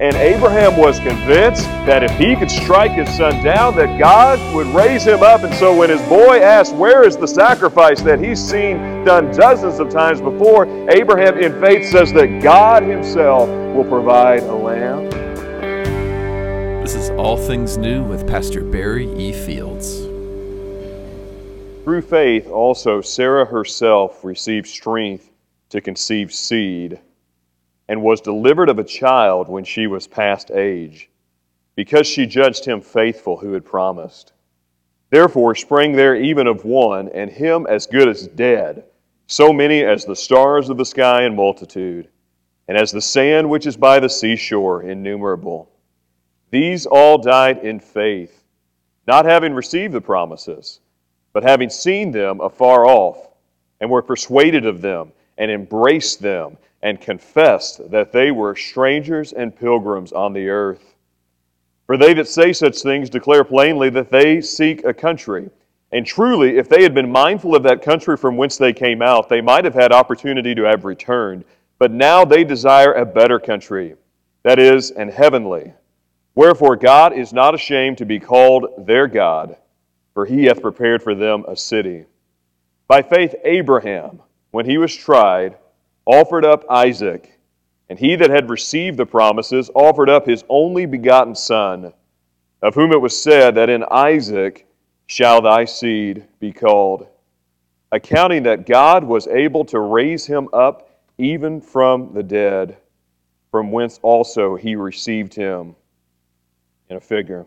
and Abraham was convinced that if he could strike his son down, that God would raise him up. And so when his boy asked, Where is the sacrifice that he's seen done dozens of times before? Abraham, in faith, says that God himself will provide a lamb. This is All Things New with Pastor Barry E. Fields. Through faith, also, Sarah herself received strength to conceive seed and was delivered of a child when she was past age, because she judged him faithful who had promised. Therefore sprang there even of one, and him as good as dead, so many as the stars of the sky in multitude, and as the sand which is by the seashore innumerable. These all died in faith, not having received the promises, but having seen them afar off, and were persuaded of them, and embraced them and confessed that they were strangers and pilgrims on the earth. For they that say such things declare plainly that they seek a country. And truly, if they had been mindful of that country from whence they came out, they might have had opportunity to have returned. But now they desire a better country, that is, an heavenly. Wherefore God is not ashamed to be called their God, for he hath prepared for them a city. By faith, Abraham, when he was tried, offered up Isaac, and he that had received the promises offered up his only begotten son, of whom it was said that in Isaac shall thy seed be called, accounting that God was able to raise him up even from the dead, from whence also he received him in a figure.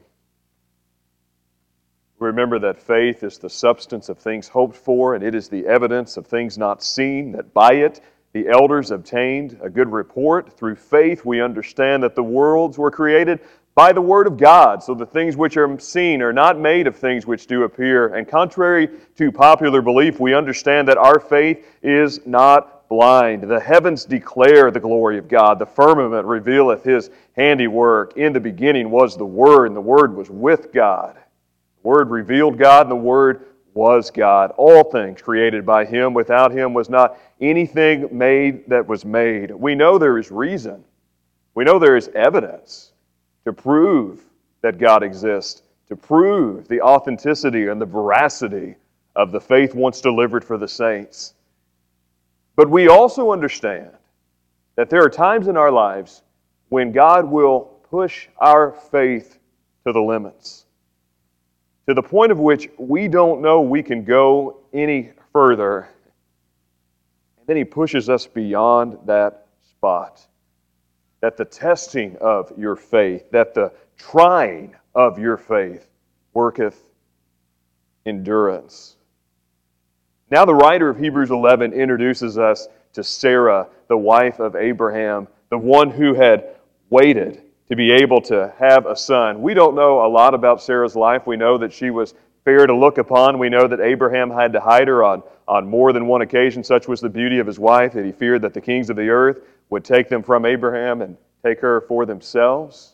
Remember that faith is the substance of things hoped for, and it is the evidence of things not seen, that by it the elders obtained a good report. Through faith, we understand that the worlds were created by the word of God, so the things which are seen are not made of things which do appear. And contrary to popular belief, we understand that our faith is not blind. The heavens declare the glory of God, the firmament revealeth his handiwork. In the beginning was the Word, and the Word was with God. The Word revealed God, and the Word was God. All things created by him. Without him was not anything made that was made. We know there is reason. We know there is evidence to prove that God exists, to prove the authenticity and the veracity of the faith once delivered for the saints. But we also understand that there are times in our lives when God will push our faith to the limits to the point of which we don't know we can go any further. And then he pushes us beyond that spot. That the testing of your faith, that the trying of your faith worketh endurance. Now, the writer of Hebrews 11 introduces us to Sarah, the wife of Abraham, the one who had waited to be able to have a son. We don't know a lot about Sarah's life. We know that she was fair to look upon. We know that Abraham had to hide her on, on more than one occasion. Such was the beauty of his wife that he feared that the kings of the earth would take them from Abraham and take her for themselves.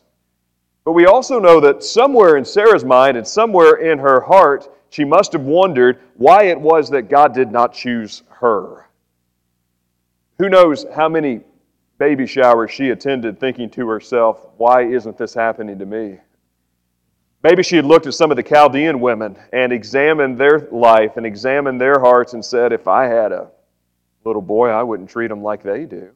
But we also know that somewhere in Sarah's mind and somewhere in her heart, she must have wondered why it was that God did not choose her. Who knows how many baby shower she attended thinking to herself, why isn't this happening to me? Maybe she had looked at some of the Chaldean women and examined their life and examined their hearts and said, if I had a little boy, I wouldn't treat him like they do.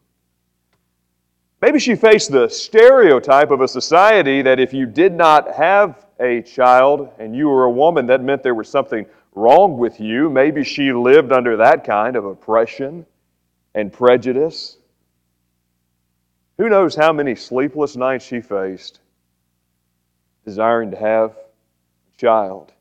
Maybe she faced the stereotype of a society that if you did not have a child and you were a woman, that meant there was something wrong with you. Maybe she lived under that kind of oppression and prejudice. Who knows how many sleepless nights she faced desiring to have a child.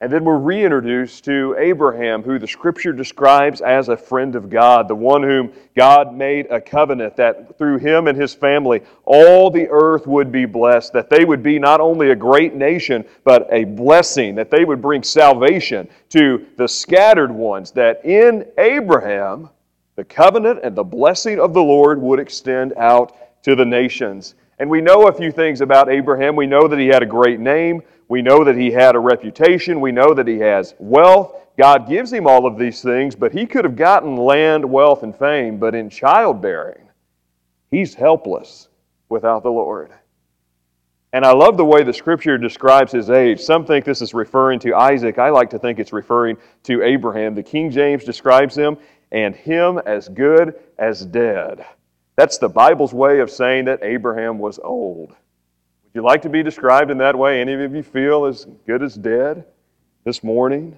And then we're reintroduced to Abraham, who the scripture describes as a friend of God, the one whom God made a covenant that through him and his family all the earth would be blessed, that they would be not only a great nation, but a blessing, that they would bring salvation to the scattered ones, that in Abraham the covenant and the blessing of the Lord would extend out to the nations. And we know a few things about Abraham. We know that he had a great name. We know that he had a reputation. We know that he has wealth. God gives him all of these things, but he could have gotten land, wealth, and fame. But in childbearing, he's helpless. without the Lord. And I love the way the scripture describes his age. Some think this is referring to Isaac. I like to think it's referring to Abraham. The King James describes him and him as good as dead. That's the Bible's way of saying that Abraham was old. Would you like to be described in that way? Any of you feel as good as dead this morning?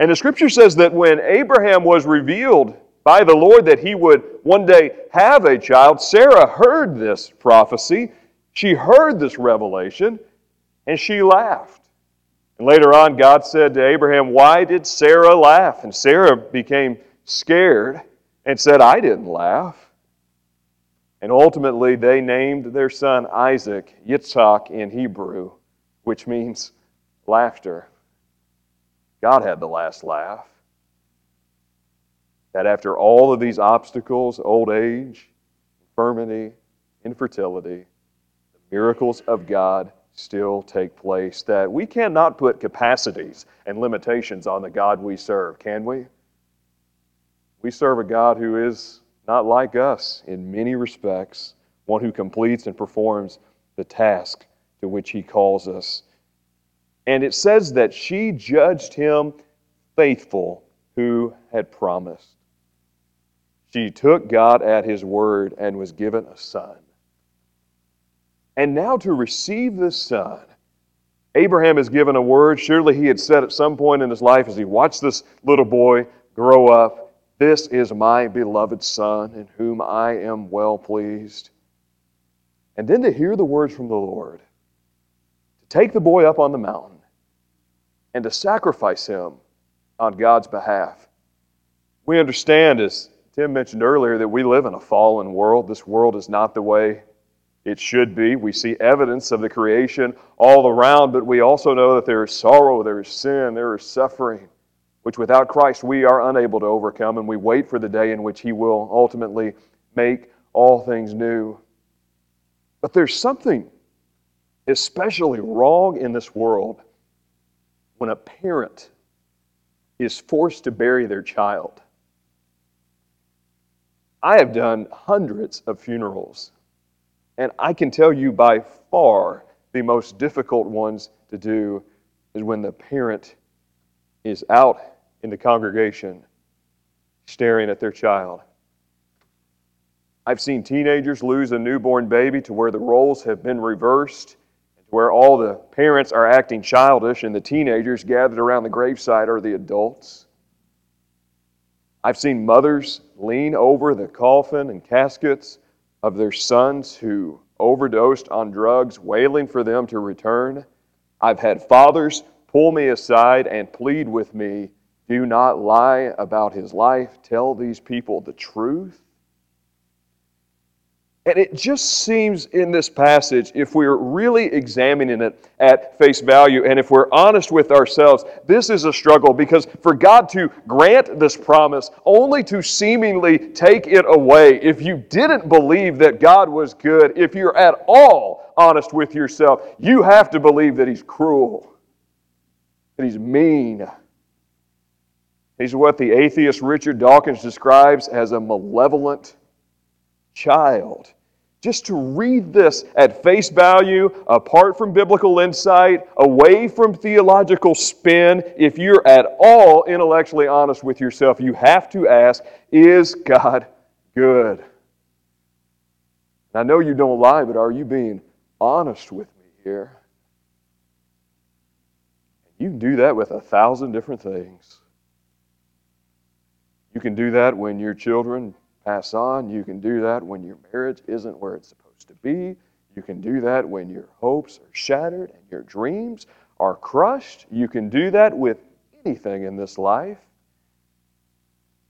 And the scripture says that when Abraham was revealed by the Lord that he would one day have a child, Sarah heard this prophecy. She heard this revelation and she laughed. And later on, God said to Abraham, Why did Sarah laugh? And Sarah became scared and said, I didn't laugh. And ultimately, they named their son Isaac Yitzhak in Hebrew, which means laughter. God had the last laugh. That after all of these obstacles, old age, infirmity, infertility, the miracles of God still take place. That we cannot put capacities and limitations on the God we serve, can we? We serve a God who is not like us in many respects, one who completes and performs the task to which He calls us. And it says that she judged him faithful who had promised. She took God at His word and was given a son. And now to receive this son, Abraham is given a word. Surely he had said at some point in his life as he watched this little boy grow up, This is my beloved son in whom I am well pleased. And then to hear the words from the Lord, to take the boy up on the mountain and to sacrifice him on God's behalf. We understand, as Tim mentioned earlier, that we live in a fallen world. This world is not the way it should be. We see evidence of the creation all around, but we also know that there is sorrow, there is sin, there is suffering, which without Christ we are unable to overcome, and we wait for the day in which He will ultimately make all things new. But there's something especially wrong in this world when a parent is forced to bury their child. I have done hundreds of funerals and I can tell you by far the most difficult ones to do is when the parent is out in the congregation staring at their child. I've seen teenagers lose a newborn baby to where the roles have been reversed, where all the parents are acting childish and the teenagers gathered around the graveside are the adults. I've seen mothers lean over the coffin and caskets of their sons who overdosed on drugs, wailing for them to return. I've had fathers pull me aside and plead with me do not lie about his life, tell these people the truth. And it just seems in this passage, if we're really examining it at face value and if we're honest with ourselves, this is a struggle because for God to grant this promise only to seemingly take it away, if you didn't believe that God was good, if you're at all honest with yourself, you have to believe that He's cruel, that He's mean. He's what the atheist Richard Dawkins describes as a malevolent child. Just to read this at face value, apart from biblical insight, away from theological spin, if you're at all intellectually honest with yourself, you have to ask, is God good? I know you don't lie, but are you being honest with me here? You can do that with a thousand different things. You can do that when your children pass on. You can do that when your marriage isn't where it's supposed to be. You can do that when your hopes are shattered and your dreams are crushed. You can do that with anything in this life.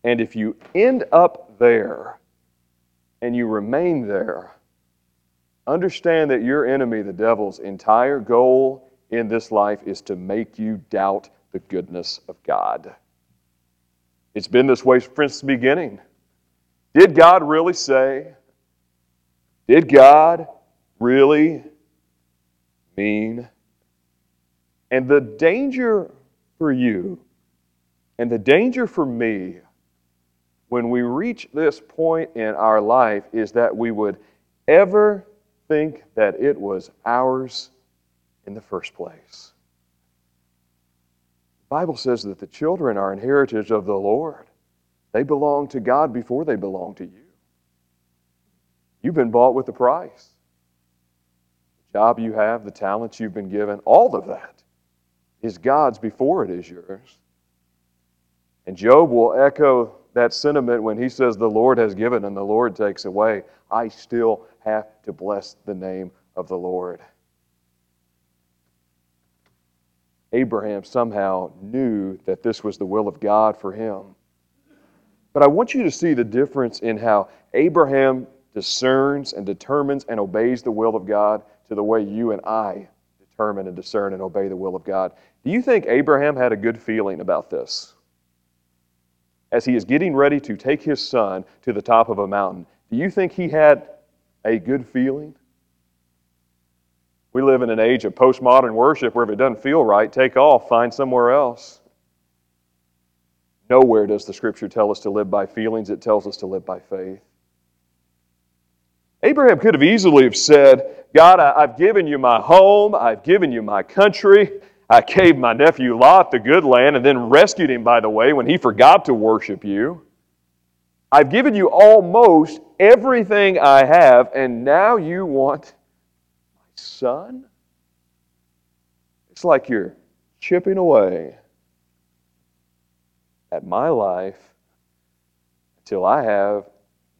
And if you end up there and you remain there, understand that your enemy, the devil's entire goal in this life is to make you doubt the goodness of God. It's been this way since the beginning. Did God really say? Did God really mean? And the danger for you and the danger for me when we reach this point in our life is that we would ever think that it was ours in the first place. The Bible says that the children are an heritage of the Lord. They belong to God before they belong to you. You've been bought with a price. The job you have, the talents you've been given, all of that is God's before it is yours. And Job will echo that sentiment when he says, The Lord has given and the Lord takes away. I still have to bless the name of the Lord. Abraham somehow knew that this was the will of God for him. But I want you to see the difference in how Abraham discerns and determines and obeys the will of God to the way you and I determine and discern and obey the will of God. Do you think Abraham had a good feeling about this? As he is getting ready to take his son to the top of a mountain, do you think he had a good feeling? We live in an age of postmodern worship where if it doesn't feel right, take off, find somewhere else. Nowhere does the scripture tell us to live by feelings, it tells us to live by faith. Abraham could have easily have said, God, I, have given you my home, I've given you my country, I gave my nephew Lot the good land and then rescued him, by the way, when he forgot to worship you. I've given you almost everything I have, and now you want my son? It's like you're chipping away at my life until I have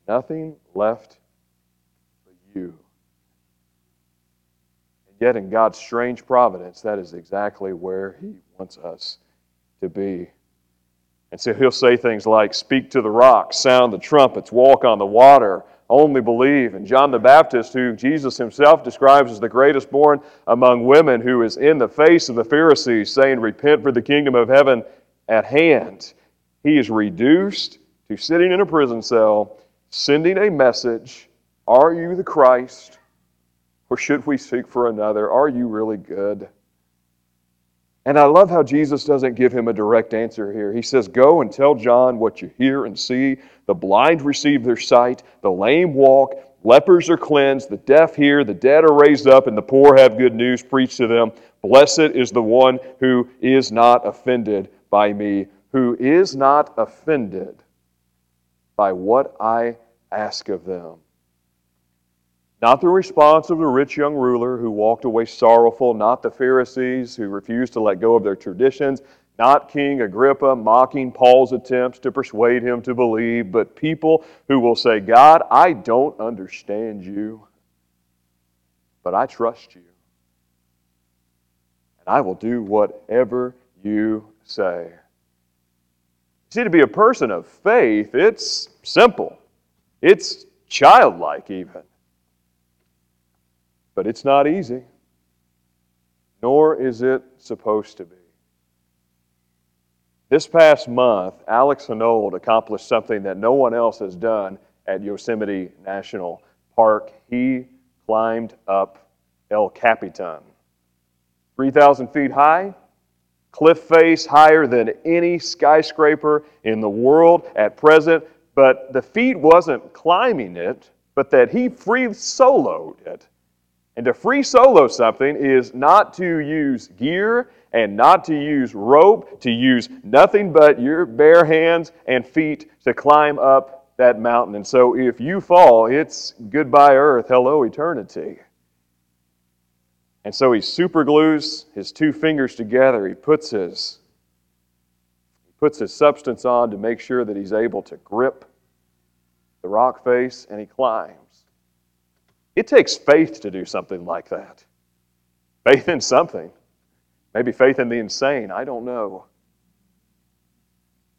nothing left but you. And yet, in God's strange providence, that is exactly where He wants us to be. And so He'll say things like, Speak to the rocks, sound the trumpets, walk on the water, only believe. And John the Baptist, who Jesus himself describes as the greatest born among women, who is in the face of the Pharisees, saying, Repent, for the kingdom of heaven at hand. He is reduced to sitting in a prison cell, sending a message Are you the Christ? Or should we seek for another? Are you really good? And I love how Jesus doesn't give him a direct answer here. He says, Go and tell John what you hear and see. The blind receive their sight, the lame walk, lepers are cleansed, the deaf hear, the dead are raised up, and the poor have good news preached to them. Blessed is the one who is not offended by me who is not offended by what I ask of them. Not the response of the rich young ruler who walked away sorrowful, not the Pharisees who refused to let go of their traditions, not King Agrippa mocking Paul's attempts to persuade him to believe, but people who will say, God, I don't understand you, but I trust you. And I will do whatever you say. See, to be a person of faith, it's simple, it's childlike, even. But it's not easy, nor is it supposed to be. This past month, Alex Honnold accomplished something that no one else has done at Yosemite National Park. He climbed up El Capitan. 3,000 feet high, cliff face higher than any skyscraper in the world at present. But the feat wasn't climbing it, but that he free soloed it. And to free solo something is not to use gear and not to use rope, to use nothing but your bare hands and feet to climb up that mountain. And so if you fall, it's goodbye earth, hello eternity. And so he superglues his two fingers together. He puts his, puts his substance on to make sure that he's able to grip the rock face, and he climbs. It takes faith to do something like that. Faith in something. Maybe faith in the insane. I don't know.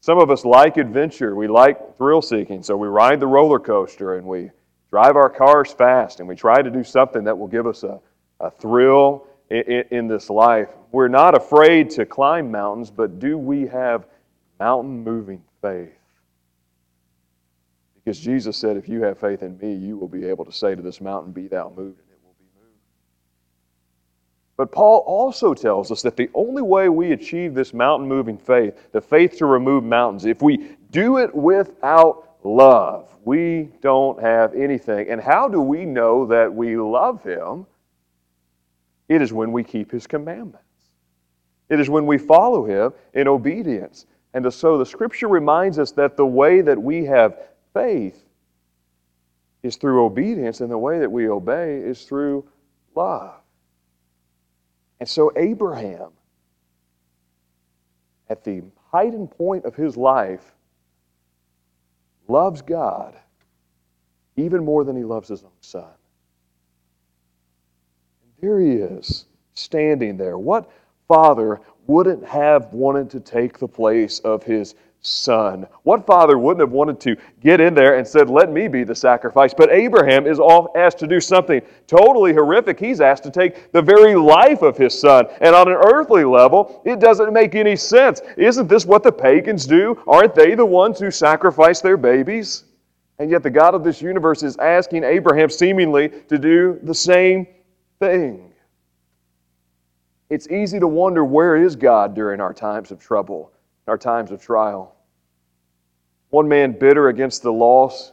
Some of us like adventure. We like thrill seeking. So we ride the roller coaster and we drive our cars fast and we try to do something that will give us a, a thrill in, in this life. We're not afraid to climb mountains, but do we have mountain moving faith? Because Jesus said, If you have faith in me, you will be able to say to this mountain, Be thou moved, and it will be moved. But Paul also tells us that the only way we achieve this mountain moving faith, the faith to remove mountains, if we do it without love. We don't have anything. And how do we know that we love Him? It is when we keep His commandments. It is when we follow Him in obedience. And so the Scripture reminds us that the way that we have faith is through obedience, and the way that we obey is through love. And so Abraham, at the height and point of his life, loves God even more than he loves his own son. And there he is, standing there. What father wouldn't have wanted to take the place of his son. What father wouldn't have wanted to get in there and said, Let me be the sacrifice? But Abraham is asked to do something totally horrific. He's asked to take the very life of his son. And on an earthly level, it doesn't make any sense. Isn't this what the pagans do? Aren't they the ones who sacrifice their babies? And yet the God of this universe is asking Abraham seemingly to do the same thing. It's easy to wonder where is God during our times of trouble, our times of trial. One man, bitter against the loss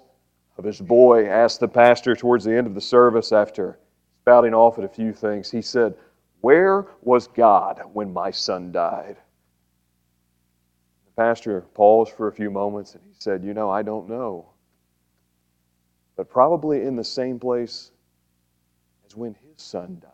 of his boy, asked the pastor towards the end of the service after spouting off at a few things. He said, Where was God when my son died? The pastor paused for a few moments and he said, You know, I don't know. But probably in the same place as when his son died.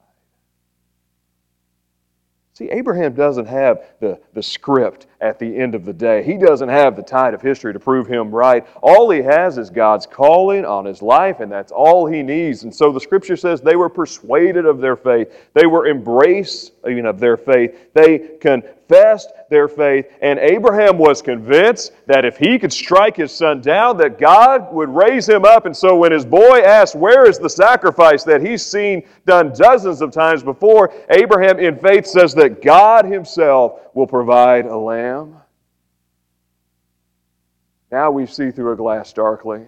See, Abraham doesn't have the, the script at the end of the day. He doesn't have the tide of history to prove him right. All he has is God's calling on his life, and that's all he needs. And so the scripture says they were persuaded of their faith. They were embraced even of their faith. They confessed their faith. And Abraham was convinced that if he could strike his son down, that God would raise him up. And so when his boy asked, Where is the sacrifice that he's seen done dozens of times before? Abraham, in faith, says that God himself will provide a lamb. Now we see through a glass darkly,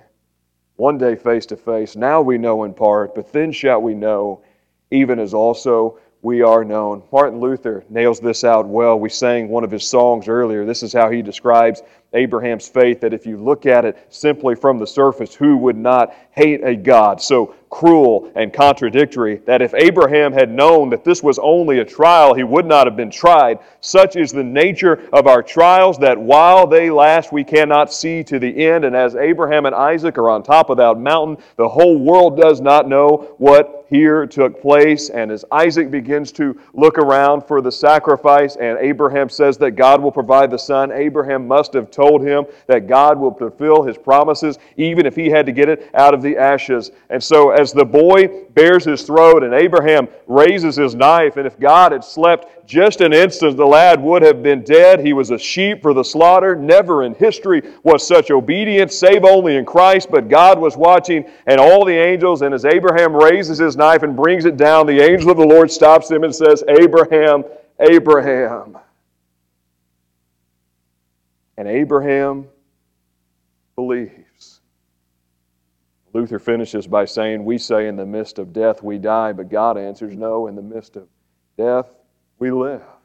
one day face to face. Now we know in part, but then shall we know, even as also we are known. Martin Luther nails this out well. We sang one of his songs earlier. This is how he describes Abraham's faith that if you look at it simply from the surface, who would not hate a God so cruel and contradictory that if Abraham had known that this was only a trial, he would not have been tried? Such is the nature of our trials that while they last, we cannot see to the end. And as Abraham and Isaac are on top of that mountain, the whole world does not know what here took place. And as Isaac begins to look around for the sacrifice, and Abraham says that God will provide the son, Abraham must have told him that God will fulfill his promises, even if he had to get it out of the ashes. And so, as the boy bares his throat and Abraham raises his knife, and if God had slept just an instant, the lad would have been dead. He was a sheep for the slaughter. Never in history was such obedience, save only in Christ. But God was watching, and all the angels, and as Abraham raises his knife and brings it down, the angel of the Lord stops him and says, Abraham, Abraham. And Abraham believes. Luther finishes by saying, We say in the midst of death we die, but God answers, No, in the midst of death we live.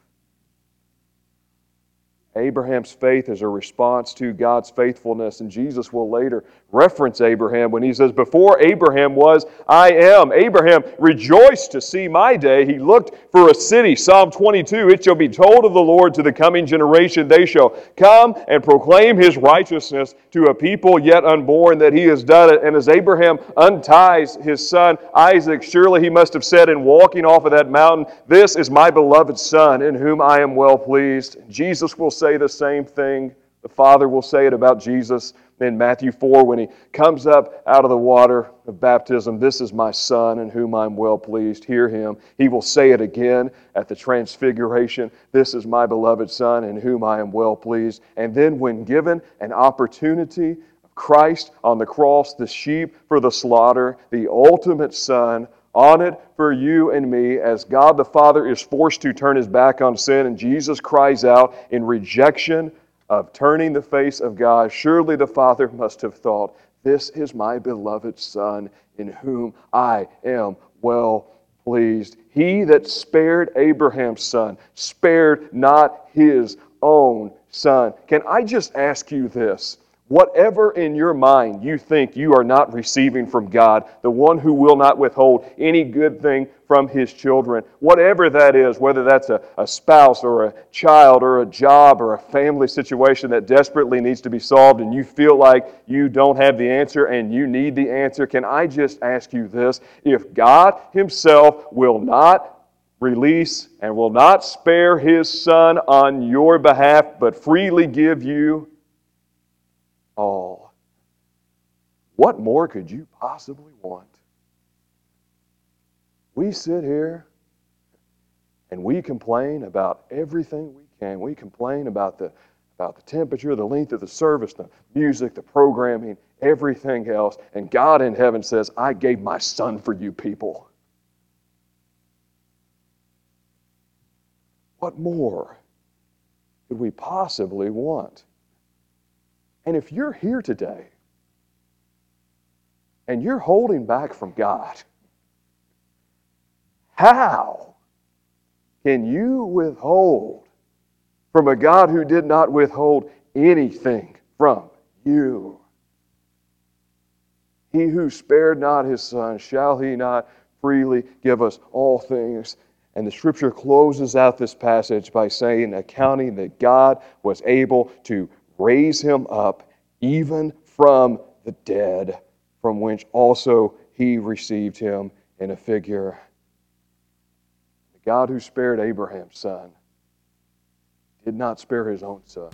Abraham's faith is a response to God's faithfulness, and Jesus will later reference Abraham when he says, Before Abraham was, I am. Abraham rejoiced to see my day. He looked for a city. Psalm 22 It shall be told of the Lord to the coming generation, they shall come and proclaim his righteousness to a people yet unborn that he has done it. And as Abraham unties his son Isaac, surely he must have said in walking off of that mountain, This is my beloved son in whom I am well pleased. Jesus will say the same thing. The Father will say it about Jesus in Matthew 4 when he comes up out of the water of baptism. This is my Son in whom I'm well pleased. Hear him. He will say it again at the transfiguration. This is my beloved Son in whom I am well pleased. And then, when given an opportunity, Christ on the cross, the sheep for the slaughter, the ultimate Son on it for you and me as God the Father is forced to turn his back on sin and Jesus cries out in rejection of turning the face of God. Surely the Father must have thought, This is my beloved Son in whom I am well pleased. He that spared Abraham's son spared not his own son. Can I just ask you this? Whatever in your mind you think you are not receiving from God, the one who will not withhold any good thing from his children, whatever that is, whether that's a, a spouse or a child or a job or a family situation that desperately needs to be solved and you feel like you don't have the answer and you need the answer, can I just ask you this? If God Himself will not release and will not spare His Son on your behalf, but freely give you all. What more could you possibly want? We sit here and we complain about everything we can. We complain about the, about the temperature, the length of the service, the music, the programming, everything else. And God in heaven says, I gave my son for you people. What more could we possibly want? And if you're here today and you're holding back from God, how can you withhold from a God who did not withhold anything from you? He who spared not his son, shall he not freely give us all things? And the scripture closes out this passage by saying, accounting that God was able to raise him up even from the dead, from which also he received him in a figure. The God who spared Abraham's son did not spare his own son.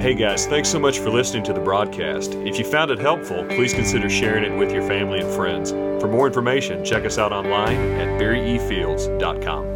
Hey guys, thanks so much for listening to the broadcast. If you found it helpful, please consider sharing it with your family and friends. For more information, check us out online at barryefields.com.